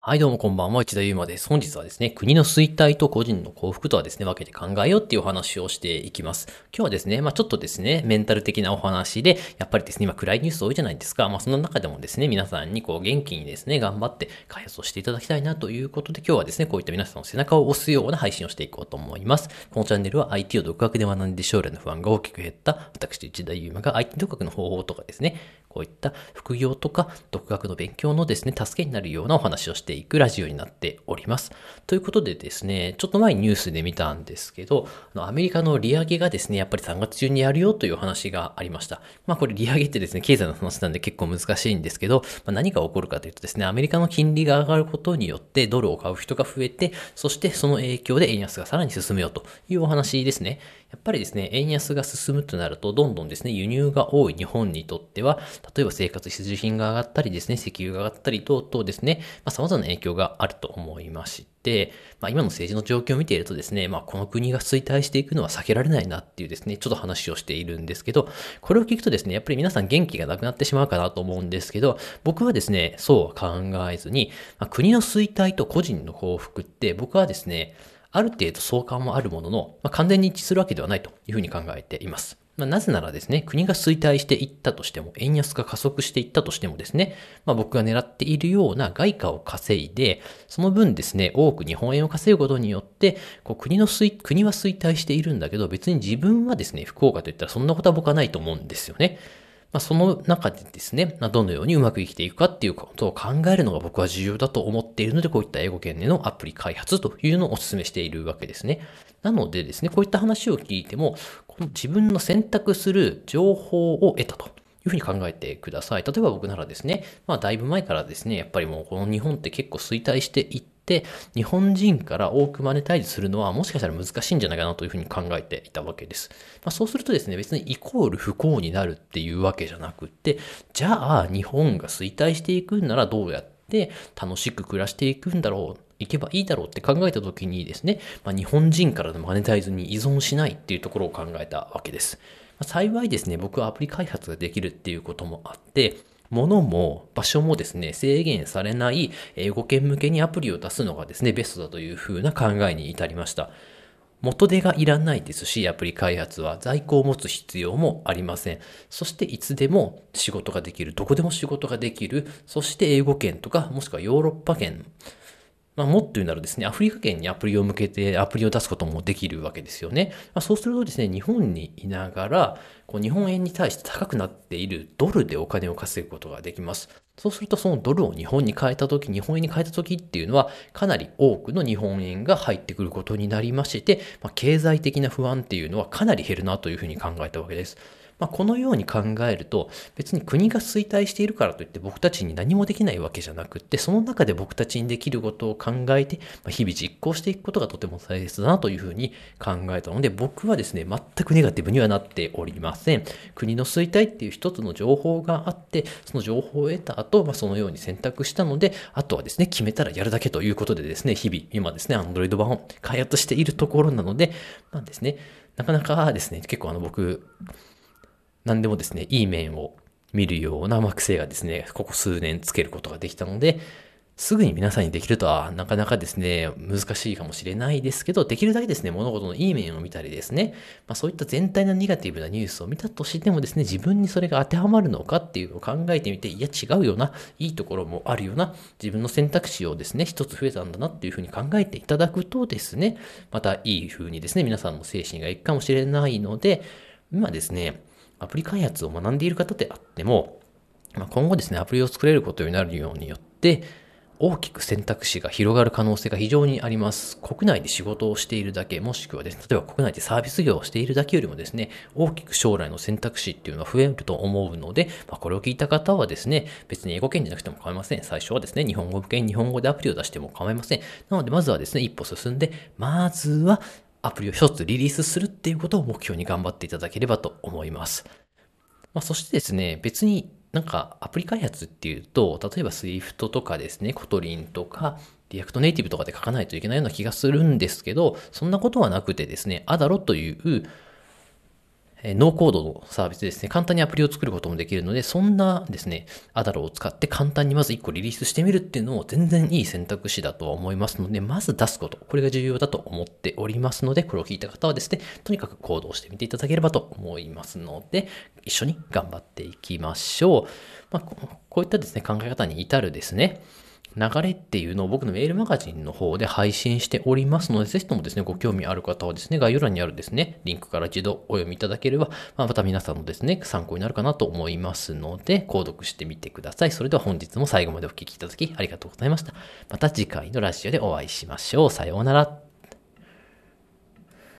はい、どうもこんばんは、内田祐馬です。本日はですね、国の衰退と個人の幸福とはですね、分けて考えようっていうお話をしていきます。今日はですね、まあちょっとですね、メンタル的なお話で、やっぱりですね、今暗いニュース多いじゃないですか。まあその中でもですね、皆さんにこう元気にですね、頑張って開発をしていただきたいなということで、今日はですね、こういった皆さんの背中を押すような配信をしていこうと思います。このチャンネルは IT を独学で学んで将来の不安が大きく減った、私、内田祐馬が IT 独学の方法とかですね、こういった副業とか独学の勉強のですね、助けになるようなお話をしてていくラジオになっております。ということでですね、ちょっと前にニュースで見たんですけど、アメリカの利上げがですね、やっぱり3月中にやるよという話がありました。まあこれ利上げってですね、経済の話なんで結構難しいんですけど、まあ、何が起こるかというとですね、アメリカの金利が上がることによってドルを買う人が増えて、そしてその影響で円安がさらに進むよというお話ですね。やっぱりですね、円安が進むとなると、どんどんですね、輸入が多い日本にとっては、例えば生活必需品が上がったりですね、石油が上がったり等々ですね、まあ、様々な影響があると思いまして、まあ、今の政治の状況を見ているとですね、まあ、この国が衰退していくのは避けられないなっていうですね、ちょっと話をしているんですけど、これを聞くとですね、やっぱり皆さん元気がなくなってしまうかなと思うんですけど、僕はですね、そうは考えずに、まあ、国の衰退と個人の幸福って、僕はですね、ある程度相関はあるものの、まあ、完全に一致するわけではないというふうに考えています。まあ、なぜならですね、国が衰退していったとしても、円安が加速していったとしてもですね、まあ、僕が狙っているような外貨を稼いで、その分ですね、多く日本円を稼ぐことによって、こう国の衰、国は衰退しているんだけど、別に自分はですね、不幸かといったらそんなことは僕はないと思うんですよね。まあ、その中でですね、まあ、どのようにうまく生きていくかっていうことを考えるのが僕は重要だと思っているので、こういった英語圏でのアプリ開発というのをお勧めしているわけですね。なのでですね、こういった話を聞いても、この自分の選択する情報を得たと。いうふうに考えてください。例えば僕ならですね、まあだいぶ前からですね、やっぱりもうこの日本って結構衰退していって、日本人から多くマネタイズするのはもしかしたら難しいんじゃないかなというふうに考えていたわけです。まあそうするとですね、別にイコール不幸になるっていうわけじゃなくって、じゃあ日本が衰退していくんならどうやって楽しく暮らしていくんだろういけばいいだろうって考えた時にですね、まあ、日本人からのマネタイズに依存しないっていうところを考えたわけです。まあ、幸いですね、僕はアプリ開発ができるっていうこともあって、ものも場所もですね、制限されない英語圏向けにアプリを出すのがですね、ベストだというふうな考えに至りました。元手がいらないですし、アプリ開発は在庫を持つ必要もありません。そしていつでも仕事ができる、どこでも仕事ができる、そして英語圏とか、もしくはヨーロッパ圏、まあ、もっと言うならですね、アフリカ圏にアプリを向けてアプリを出すこともできるわけですよね。まあ、そうするとですね、日本にいながら、こう日本円に対して高くなっているドルでお金を稼ぐことができます。そうするとそのドルを日本に変えたとき、日本円に変えたときっていうのは、かなり多くの日本円が入ってくることになりまして、まあ、経済的な不安っていうのはかなり減るなというふうに考えたわけです。まあ、このように考えると、別に国が衰退しているからといって僕たちに何もできないわけじゃなくって、その中で僕たちにできることを考えて、ま、日々実行していくことがとても大切だなというふうに考えたので、僕はですね、全くネガティブにはなっておりません。国の衰退っていう一つの情報があって、その情報を得た後、まあ、そのように選択したので、あとはですね、決めたらやるだけということでですね、日々、今ですね、Android 版を開発しているところなので、まあですね、なかなかですね、結構あの僕、何でもですね、いい面を見るような癖がですね、ここ数年つけることができたので、すぐに皆さんにできるとは、なかなかですね、難しいかもしれないですけど、できるだけですね、物事のいい面を見たりですね、まあそういった全体のネガティブなニュースを見たとしてもですね、自分にそれが当てはまるのかっていうのを考えてみて、いや違うよな、いいところもあるよな、自分の選択肢をですね、一つ増えたんだなっていうふうに考えていただくとですね、またいい風にですね、皆さんの精神がいくかもしれないので、今ですね、アプリ開発を学んでいる方であっても、まあ、今後ですね、アプリを作れることになるようによって、大きく選択肢が広がる可能性が非常にあります。国内で仕事をしているだけ、もしくはですね、例えば国内でサービス業をしているだけよりもですね、大きく将来の選択肢っていうのは増えると思うので、まあ、これを聞いた方はですね、別に英語圏じゃなくても構いません。最初はですね、日本語向けに日本語でアプリを出しても構いません。なので、まずはですね、一歩進んで、まずはアプリを一つリリースするっていうことを目標に頑張っていただければと思います。まあ、そしてですね、別になんかアプリ開発っていうと、例えば Swift とかですね、 Kotlin とか、 React Native とかで書かないといけないような気がするんですけど、そんなことはなくてですね、 Adalo という、えノーコードのサービスですね、簡単にアプリを作ることもできるので、そんなですね、アダロを使って簡単にまず1個リリースしてみるっていうのも全然いい選択肢だとは思いますので、まず出すこと、これが重要だと思っておりますので、これを聞いた方はですね、とにかく行動してみていただければと思いますので、一緒に頑張っていきましょう。まあ、こういったですね、考え方に至るですね、流れっていうのを僕のメールマガジンの方で配信しておりますので、ぜひともですね、ご興味ある方はですね、概要欄にあるですね、リンクから一度お読みいただければ、まあ、また皆さんのですね、参考になるかなと思いますので、購読してみてください。それでは本日も最後までお聴きいただきありがとうございました。また次回のラジオでお会いしましょう。さようなら。